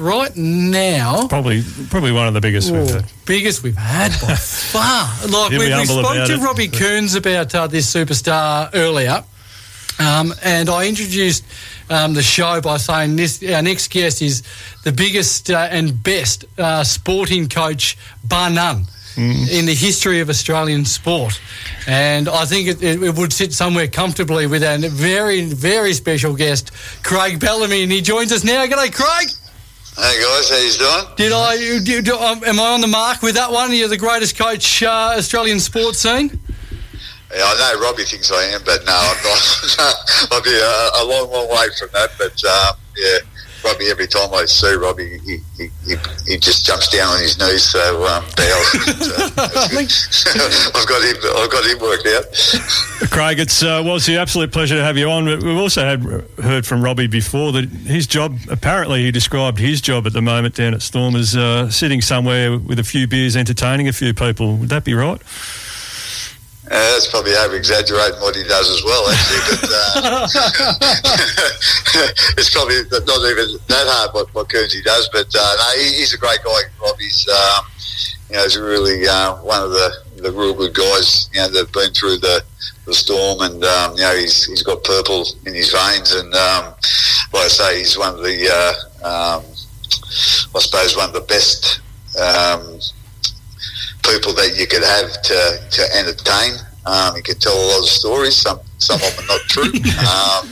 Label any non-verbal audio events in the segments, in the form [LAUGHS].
right now, Probably, probably one of the biggest we've had. biggest we've had by [LAUGHS] far. Like we, we spoke to it. Robbie Kearns about uh, this superstar earlier, um, and I introduced um, the show by saying this: our next guest is the biggest uh, and best uh, sporting coach, bar none. Mm. In the history of Australian sport, and I think it, it, it would sit somewhere comfortably with a very, very special guest, Craig Bellamy, and he joins us now. G'day, Craig. Hey guys, how you doing? Did I? Do, do, um, am I on the mark with that one? You're the greatest coach uh, Australian sports scene. Yeah, I know Robbie thinks I am, but no, I'm not. [LAUGHS] I'll be a, a long, long way from that. But um, yeah, Robbie. Every time I see Robbie, he, he, he, he just jumps down on his knees. So um, bows. [LAUGHS] [LAUGHS] I've got him. I've got him worked out. Craig, it's uh, well, it's an absolute pleasure to have you on. We've also had heard from Robbie before that his job, apparently, he described his job at the moment down at Storm as uh, sitting somewhere with a few beers, entertaining a few people. Would that be right? Uh, that's probably over exaggerating what he does as well, actually. But uh, [LAUGHS] it's probably not even that hard what, what Kearnsey does. But uh, no, he, he's a great guy. Robbie's, um, you know, he's really uh, one of the, the real good guys. You know, that've been through the, the storm, and um, you know, he's he's got purple in his veins, and um, like I say, he's one of the, uh, um, I suppose, one of the best. People that you could have to, to entertain. Um, you can tell a lot of stories. Some some of them are not true. [LAUGHS] um,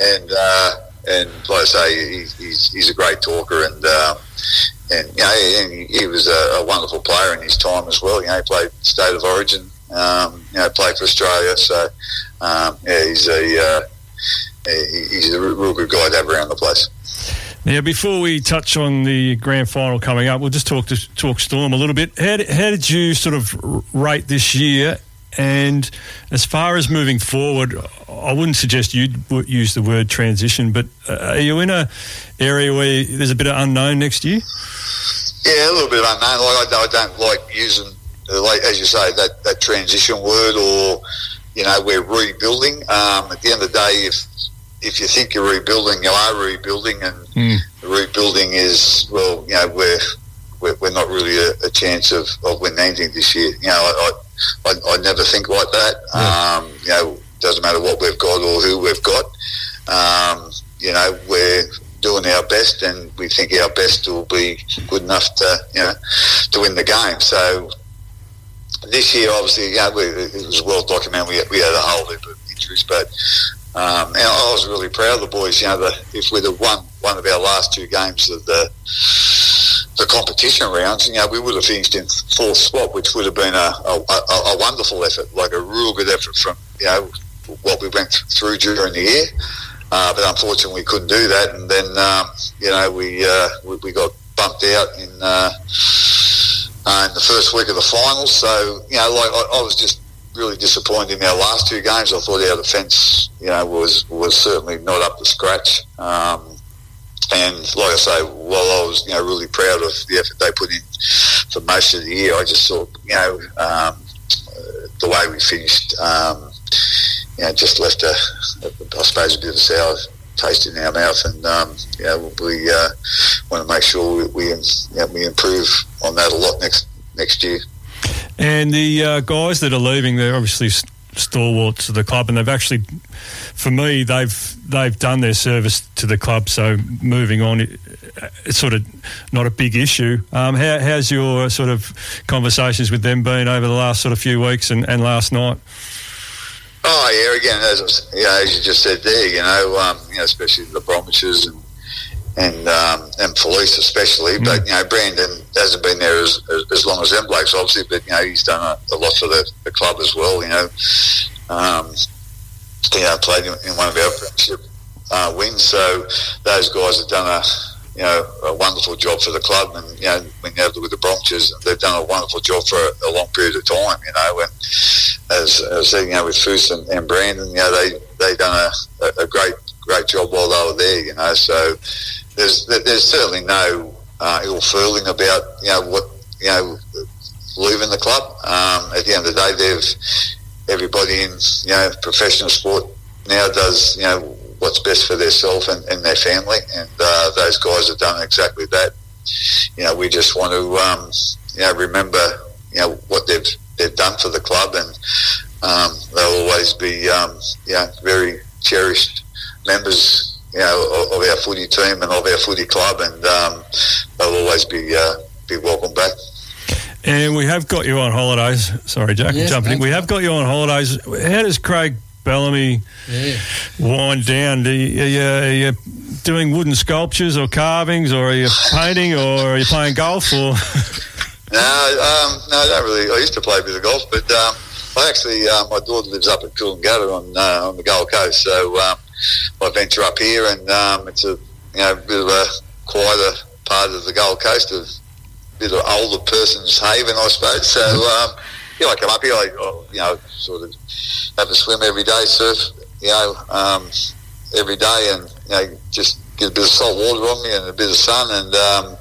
and uh, and like I say, he, he's he's a great talker and. Uh, and you know, and he, he was a, a wonderful player in his time as well. You know, he played state of origin. Um, you know, played for Australia. So um, yeah, he's a uh, he's a real good guy to have around the place. Now, before we touch on the grand final coming up, we'll just talk to talk Storm a little bit. How, did- how did you sort of rate this year? And as far as moving forward, I wouldn't suggest you use the word transition, but uh, are you in a area where there's a bit of unknown next year? Yeah, a little bit of unknown. Like I, don't- I don't like using, like as you say, that, that transition word, or you know, we're rebuilding. Um, at the end of the day, if if you think you're rebuilding, you are rebuilding, and Mm. rebuilding is well, you know, we're we're, we're not really a, a chance of, of winning anything this year. You know, I I, I, never think like that. Um, you know, doesn't matter what we've got or who we've got. Um, you know, we're doing our best, and we think our best will be good enough to you know to win the game. So this year, obviously, yeah, we, it was well documented. We, we had a whole heap of injuries, but um, and I was really proud of the boys. You know, the, if we'd have won one of our last two games of the the competition rounds, you know, we would have finished in fourth spot, which would have been a, a, a, a wonderful effort, like a real good effort from you know what we went through during the year. Uh, but unfortunately, we couldn't do that, and then um, you know we, uh, we we got bumped out in uh, uh, in the first week of the finals. So you know, like I, I was just really disappointed in our last two games. I thought our defence, you know, was was certainly not up to scratch. Um, and like I say, while I was you know really proud of the effort they put in for most of the year, I just thought you know um, the way we finished, um, you know, just left a, I suppose a bit of a sour taste in our mouth, and um, we uh, want to make sure we we, you know, we improve on that a lot next next year. And the uh, guys that are leaving, they're obviously stalwarts of the club, and they've actually, for me, they've they've done their service to the club. So moving on, it's sort of not a big issue. Um, how, how's your sort of conversations with them been over the last sort of few weeks and, and last night? Oh yeah, again, as you know, as you just said there, you know, um, you know, especially the Bromwiches and and um, and Felise especially, but you know, Brandon hasn't been there as, as, as long as them blokes, obviously, but you know, he's done a, a lot for the, the club as well. You know, um, you know, played in, in one of our premiership uh, wins, so those guys have done a you know a wonderful job for the club, and you know, when you have with the Broncos, they've done a wonderful job for a, a long period of time. You know, and as, as I said, you know, with Foose and, and Brandon, you know, they they done a, a, a great great job while they were there. You know, so there's there's certainly no uh, ill feeling about you know what you know leaving the club. Um, at the end of the day, they've everybody in you know professional sport now does you know what's best for themselves and, and their family. And uh, those guys have done exactly that. You know, we just want to, um, you know, remember, you know, what they've they've done for the club, and um, they'll always be, um, you know, very cherished members, you know, of, of, our footy team and of our footy club, and um, they'll always be uh, be welcome back. And we have got you on holidays. Sorry, Jack, yes, jumping in. We have got you on holidays. How does Craig Bellamy yeah. wind down? Are you, are, you, are you, doing wooden sculptures or carvings, or are you painting, or are you playing golf? Or [LAUGHS] no, um, no, I don't really. I used to play a bit of golf, but um, I actually uh, my daughter lives up at Coolangatta on uh, on the Gold Coast, so um, I venture up here, and um, it's a you know bit of a quieter part of the Gold Coast, a bit of older person's haven, I suppose. So [LAUGHS] um, yeah, I come up here, I, I you know sort of have a swim every day, surf, you know, um, every day, and you know, just get a bit of salt water on me and a bit of sun, and um,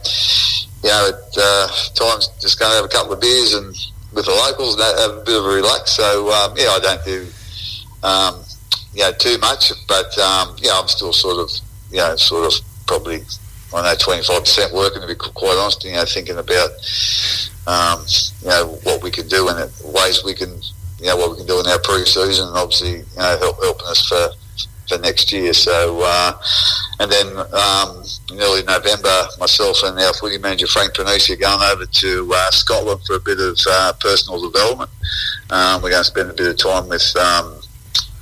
you know, at uh, times just going to have a couple of beers and with the locals and have a bit of a relax. So um, yeah, I don't do um, you know too much, but um, yeah, I'm still sort of you know sort of probably I know twenty five percent working to be quite honest. You know, thinking about um, you know what we can do and ways we can you know what we can do in our pre-season, and obviously you know help, helping us for for next year. So uh, and then um, in early November, myself and our footy manager Frank Ponissi are going over to uh, Scotland for a bit of uh, personal development. Um, we're going to spend a bit of time with um,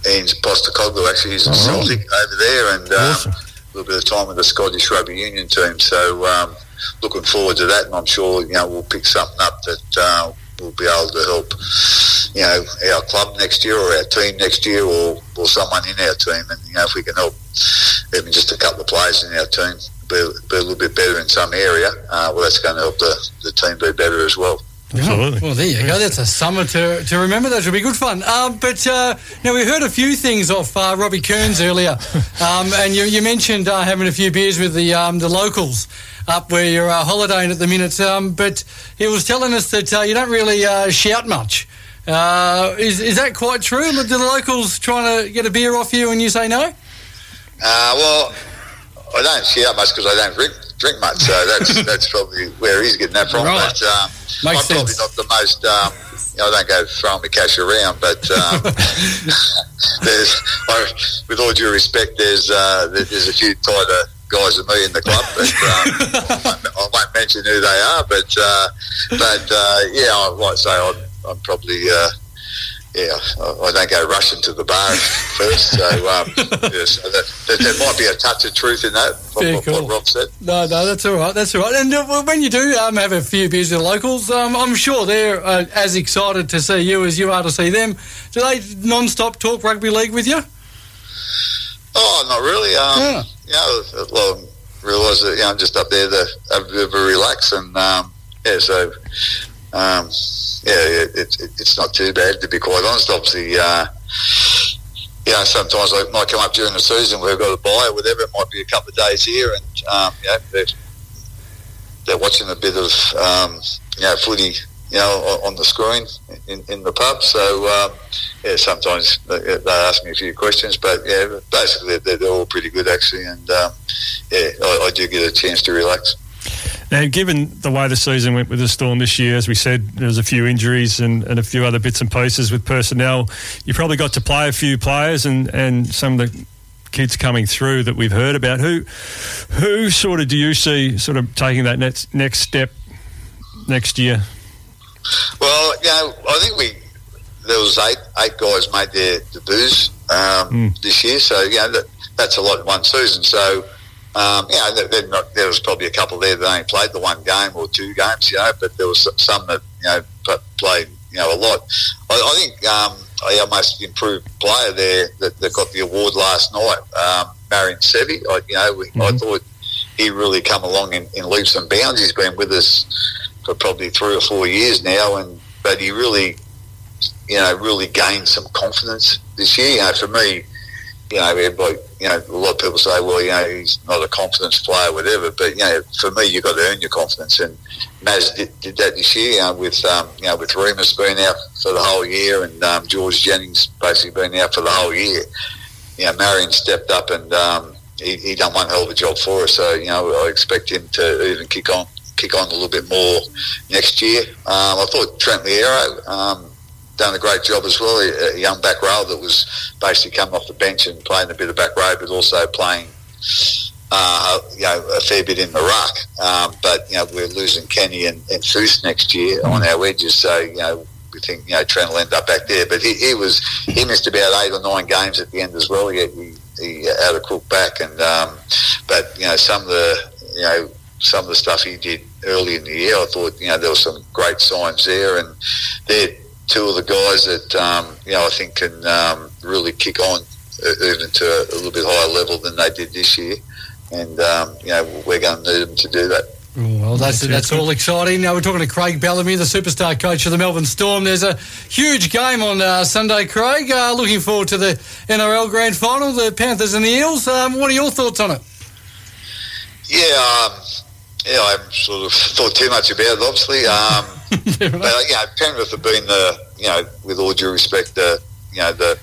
Ange Postecoglou. Actually, he's a Celtic over there, and um, awesome. a little bit of time with the Scottish Rugby Union team. So um, looking forward to that, and I'm sure you know we'll pick something up that uh, we'll be able to help, you know, our club next year or our team next year or, or someone in our team. And, you know, if we can help even just a couple of players in our team be, be a little bit better in some area, uh, well, that's going to help the, the team be better as well. Absolutely. Well, there you go. That's a summer to, to remember. That should be good fun. Um, but uh, now we heard a few things off uh, Robbie Kearns earlier, [LAUGHS] um, and you, you mentioned uh, having a few beers with the um, the locals up where you're uh, holidaying at the minute. Um, but he was telling us that uh, you don't really uh, shout much. Uh, is, is that quite true? Do the locals trying to get a beer off you and you say no? Uh, well, I don't shout much because I don't drink, drink much. So that's [LAUGHS] that's probably where he's getting that from. Right. But um, I'm sense. probably not the most. Um, you know, I don't go throwing my cash around, but um, [LAUGHS] there's, I, with all due respect, there's uh, there's a few tighter guys than me in the club, but um, [LAUGHS] I, won't, mention who they are. But uh, but uh, yeah, I might say I'm, I'm probably. Yeah, I, don't go rushing to the bar first. So, um, [LAUGHS] yeah, so that, there might be a touch of truth in that. What, cool. what Rob said. No, no, that's all right. That's all right. And uh, when you do um, have a few beers with the locals, um, I'm sure they're uh, as excited to see you as you are to see them. Do they non-stop talk rugby league with you? Oh, not really. Um, yeah. You know, well, realise that you know, I'm just up there to have a bit of a relax, and um, yeah, so um, yeah, it, it, it's not too bad to be quite honest. Obviously, uh, sometimes I might come up during the season we've got a buy or whatever. It might be a couple of days here, and um, they're, they're watching a bit of um, you know footy you know, on the screen in, in the pub. So, um, yeah, sometimes they, they, ask me a few questions, but yeah, basically they're, they're all pretty good actually, and um, yeah, I, I, do get a chance to relax. Now, given the way the season went with the Storm this year, as we said, there was a few injuries and, and a few other bits and pieces with personnel. You probably got to play a few players and, and some of the kids coming through that we've heard about. Who who sort of do you see sort of taking that next next step next year? Well, you know, I think we there was eight eight guys made their debuts um, mm. this year, so you know that, that's a lot in one season. So um, you know, not, there was probably a couple there that only played the one game or two games, you know, but there was some that you know played you know a lot. I, I think um, our most improved player there that, that, got the award last night, um, Marion Seve. I, you know, mm-hmm. I thought he really come along in, in leaps and bounds. He's been with us for probably three or four years now, and but he really, you know, really gained some confidence this year. You know, for me, you know, everybody, you know, a lot of people say, well, you know, he's not a confidence player, whatever. But you know, for me, you've got to earn your confidence, and Maz did, did that this year you know, with um, you know with Reimis being out for the whole year, and um, George Jennings basically being out for the whole year. you know, Marion stepped up and um, he, he done one hell of a job for us. So you know, I expect him to even kick on kick on a little bit more next year. Um, I thought Trent Loiero um, done a great job as well. A young back row that was basically coming off the bench and playing a bit of back row, but also playing. Uh, you know, a fair bit in the ruck, um, but you know we're losing Kenny and, and Foose next year on our edges, so you know we think you know Trent will end up back there. But he, he was he missed about eight or nine games at the end as well. He, he, he had a crook back, and um, but you know some of the you know some of the stuff he did early in the year, I thought you know there were some great signs there, and they're two of the guys that um, you know I think can um, really kick on uh, even to a, a, little bit higher level than they did this year, and um, you know we're going to need them to do that. Well, that's that's all exciting. Now we're talking to Craig Bellamy, the superstar coach of the Melbourne Storm. There's a huge game on uh, Sunday, Craig. Uh, looking forward to the NRL Grand Final, the Panthers and the Eels. Um, what are your thoughts on it? Yeah, um, yeah, I haven't sort of thought too much about it, obviously. [LAUGHS] Um, but uh, you know, Penrith have been the you know, with all due respect, the you know the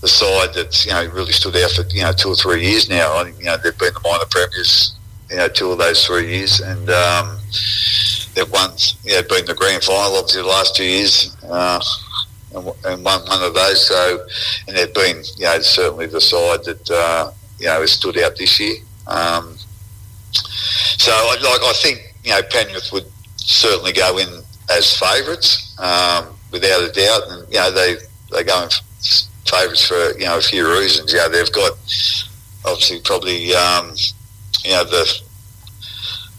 the side that's you know really stood out for you know two or three years now. I think you know they've been the minor premiers, you know, two of those three years, and um, they've won, you know, been the grand final obviously the last two years. Uh, and, and won one of those. So, and they've been, you know, certainly the side that uh, you know has stood out this year. Um, so, like, I think you know Penrith would certainly go in as favourites, um, without a doubt. And you know they they go in favourites for you know a few reasons. Yeah, they've got obviously probably um, you know the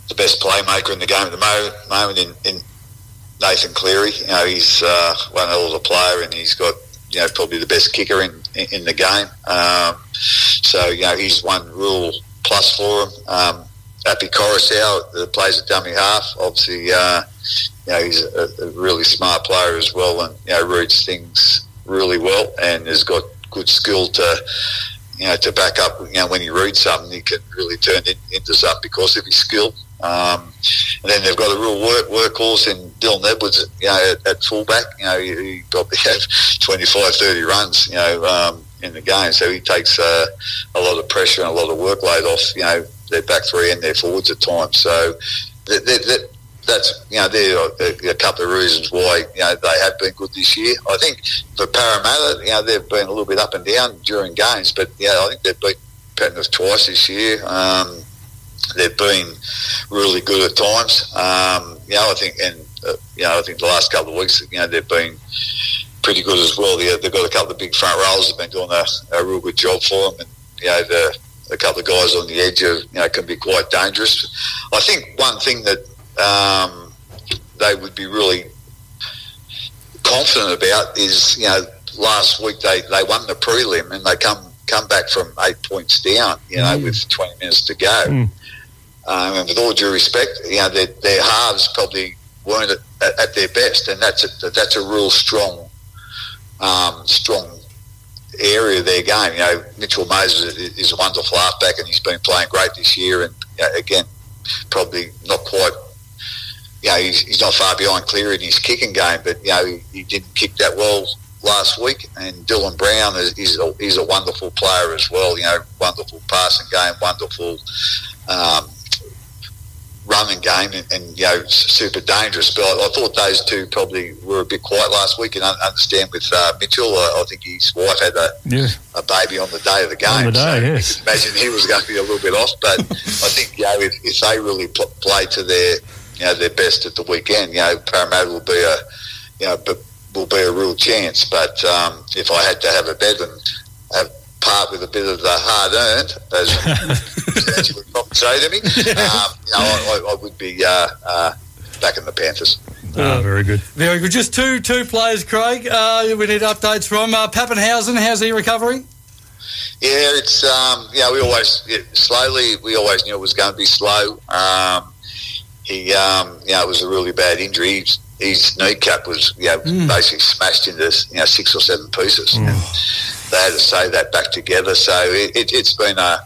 the best playmaker in the game at the moment in, in Nathan Cleary. You know he's uh, one hell of a player, and he's got you know probably the best kicker in in, the game. Um, so you know he's one rule plus for him. Um, Api Koroisau, that plays at dummy half, obviously, uh, you know, he's a, a, really smart player as well and, you know, reads things really well and has got good skill to, you know, to back up, you know, when he reads something, he can really turn it into something because of his skill. Um, and then they've got a real work workhorse in Dylan Edwards, you know, at, at fullback. You know, he, he probably [LAUGHS] had 25, 30 runs, you know, um, in the game. So he takes uh, a lot of pressure and a lot of workload off, you know, their back three and their forwards at times. So that, that, that's you know there are a couple of reasons why you know they have been good this year. I think for Parramatta, you know they've been a little bit up and down during games, but yeah, I think they've beat Penrith twice this year. Um, they've been really good at times. Um, you know, I think and uh, you know I think the last couple of weeks, you know, they've been pretty good as well. They, have got a couple of big front rows that have been doing a, a real good job for them, and you know the a couple of guys on the edge of you know can be quite dangerous. I think one thing that um, they would be really confident about is you know last week they, they won the prelim and they come come back from eight points down you know mm. with 20 minutes to go. Mm. Um, and with all due respect, you know their, their halves probably weren't at, at, their best, and that's a, that's a real strong um, strong area of their game. You know, Mitchell Moses is a wonderful halfback, and he's been playing great this year. And you know, again, probably not quite. You know, he's, he's not far behind Cleary in his kicking game, but you know, he, he didn't kick that well last week. And Dylan Brown is, is a, he's a wonderful player as well. You know, wonderful passing game, wonderful um, running game and, and, you know super dangerous. But I, I, thought those two probably were a bit quiet last week. And I understand with uh, Mitchell, uh, I think his wife had a, yeah. a baby on the day of the game. The day, so yes. Imagine he was going to be a little bit off. But [LAUGHS] I think you know if, if they really pl- play to their you know their best at the weekend, you know Parramatta will be a you know will be a real chance. But um, if I had to have a bet and have part with a bit of the hard earned, as you would probably say to me. Um, you know, I, I, would be uh, uh, back in the Panthers. Ah, very good. Very good. Just two two players, Craig. Uh, we need updates from uh, Papenhuyzen. How's he recovering? Yeah, it's um, yeah. We always yeah, slowly. We always knew it was going to be slow. Um, he, um, you know, it was a really bad injury. His, his kneecap was, you know, mm. basically smashed into you know six or seven pieces. Mm they had to sew that back together. So it, has it, been a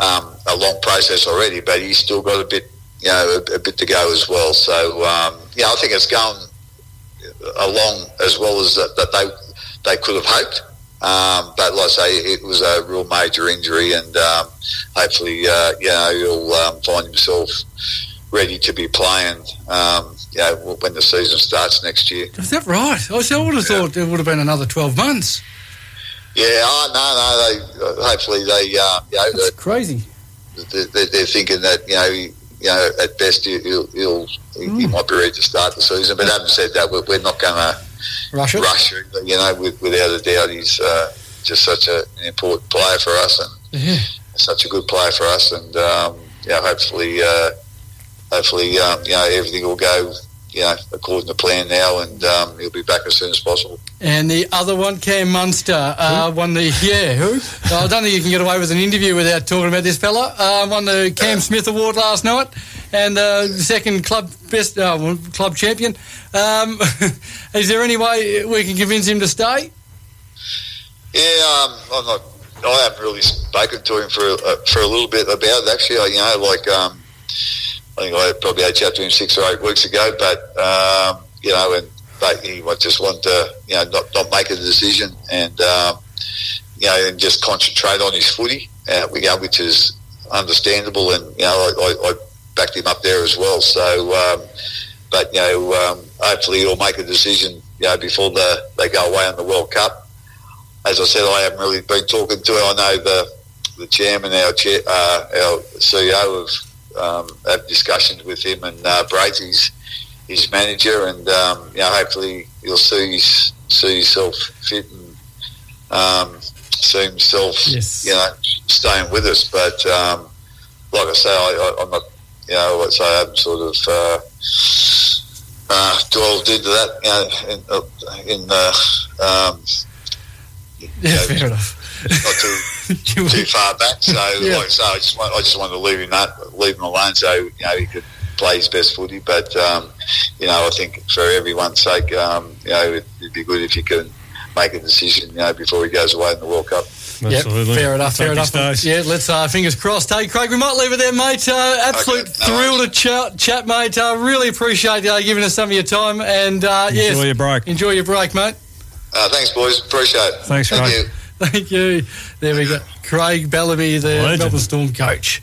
um, a long process already, but he's still got a bit, you know, a, a bit to go as well. So um, yeah, I think it's going along as well as that, that they they could have hoped. Um, but like I say, it was a real major injury, and um, hopefully, uh, you know, he'll um, find himself ready to be playing. Um, you know, when the season starts next year. Is that right? I I would have Yeah. thought it would have been another 12 months. Yeah, oh, no, no. They uh, hopefully they, uh, you know, That's crazy. they, they, they're thinking that you know, you know, at best he- he'll, he'll he, he might be ready to start the season. But having said that, we're, we're not going to Russia. rush it. You know, with, without a doubt, he's uh, just such a, an important player for us and Yeah. such a good player for us. And um, yeah, hopefully, uh, hopefully, um, you know, everything will go. You know, according to plan now, and um, he'll be back as soon as possible. And the other one, Cam Munster, uh, won the yeah. Who? I don't think you can get away with an interview without talking about this fella. Uh, won the Cam Smith Award last night, and uh, second club best uh, club champion. Um, [LAUGHS] is there any way we can convince him to stay? Yeah, um, I'm not. I haven't really spoken to him for uh, for a little bit about it. Actually, I, you know, like um, I think I probably had a chat to him six or eight weeks ago. But um, you know, and but he wa- just want to you know not, not make a decision and um, you know and just concentrate on his footy, uh, which is understandable. And you know, I, I, I backed him up there as well. So, um, but you know, um, hopefully he'll make a decision. You know, before the, they go away on the World Cup as I said, I haven't really been talking to him. I know the the chairman, our chair, uh, our CEO, have um, have discussions with him, and uh, Brady's his manager, and um, you know, hopefully he'll see his, see himself fit and um, see himself, Yes. you know, staying with us. But um, like I say, I, I'm not, you know, like I say, I haven't sort of. Uh, uh, delved into that, you know, in, uh, in uh, um, Yeah, Yeah. fair enough. not too [LAUGHS] too far back. So, Yeah. like I say, I just want, I just wanted to leave him that, leave him alone, so you know he could play his best footy. But um, you know, I think for everyone's sake, um, you know, it, it'd be good if he can make a decision, you know, before he goes away in the World Cup. Yep, Absolutely. fair enough, fair enough. stays. Yeah, let's uh, fingers crossed. Hey, Craig, we might leave it there, mate. Uh, absolute Okay, no thrill to worries. chat, chat mate. Uh, really appreciate uh, giving us some of your time, and uh, yes, Enjoy your break. enjoy your break, mate. Uh, thanks, boys. Appreciate it. Thanks, Thank Craig. you. [LAUGHS] Thank you. There we go. Craig Bellamy, the Legend. Melbourne Storm coach.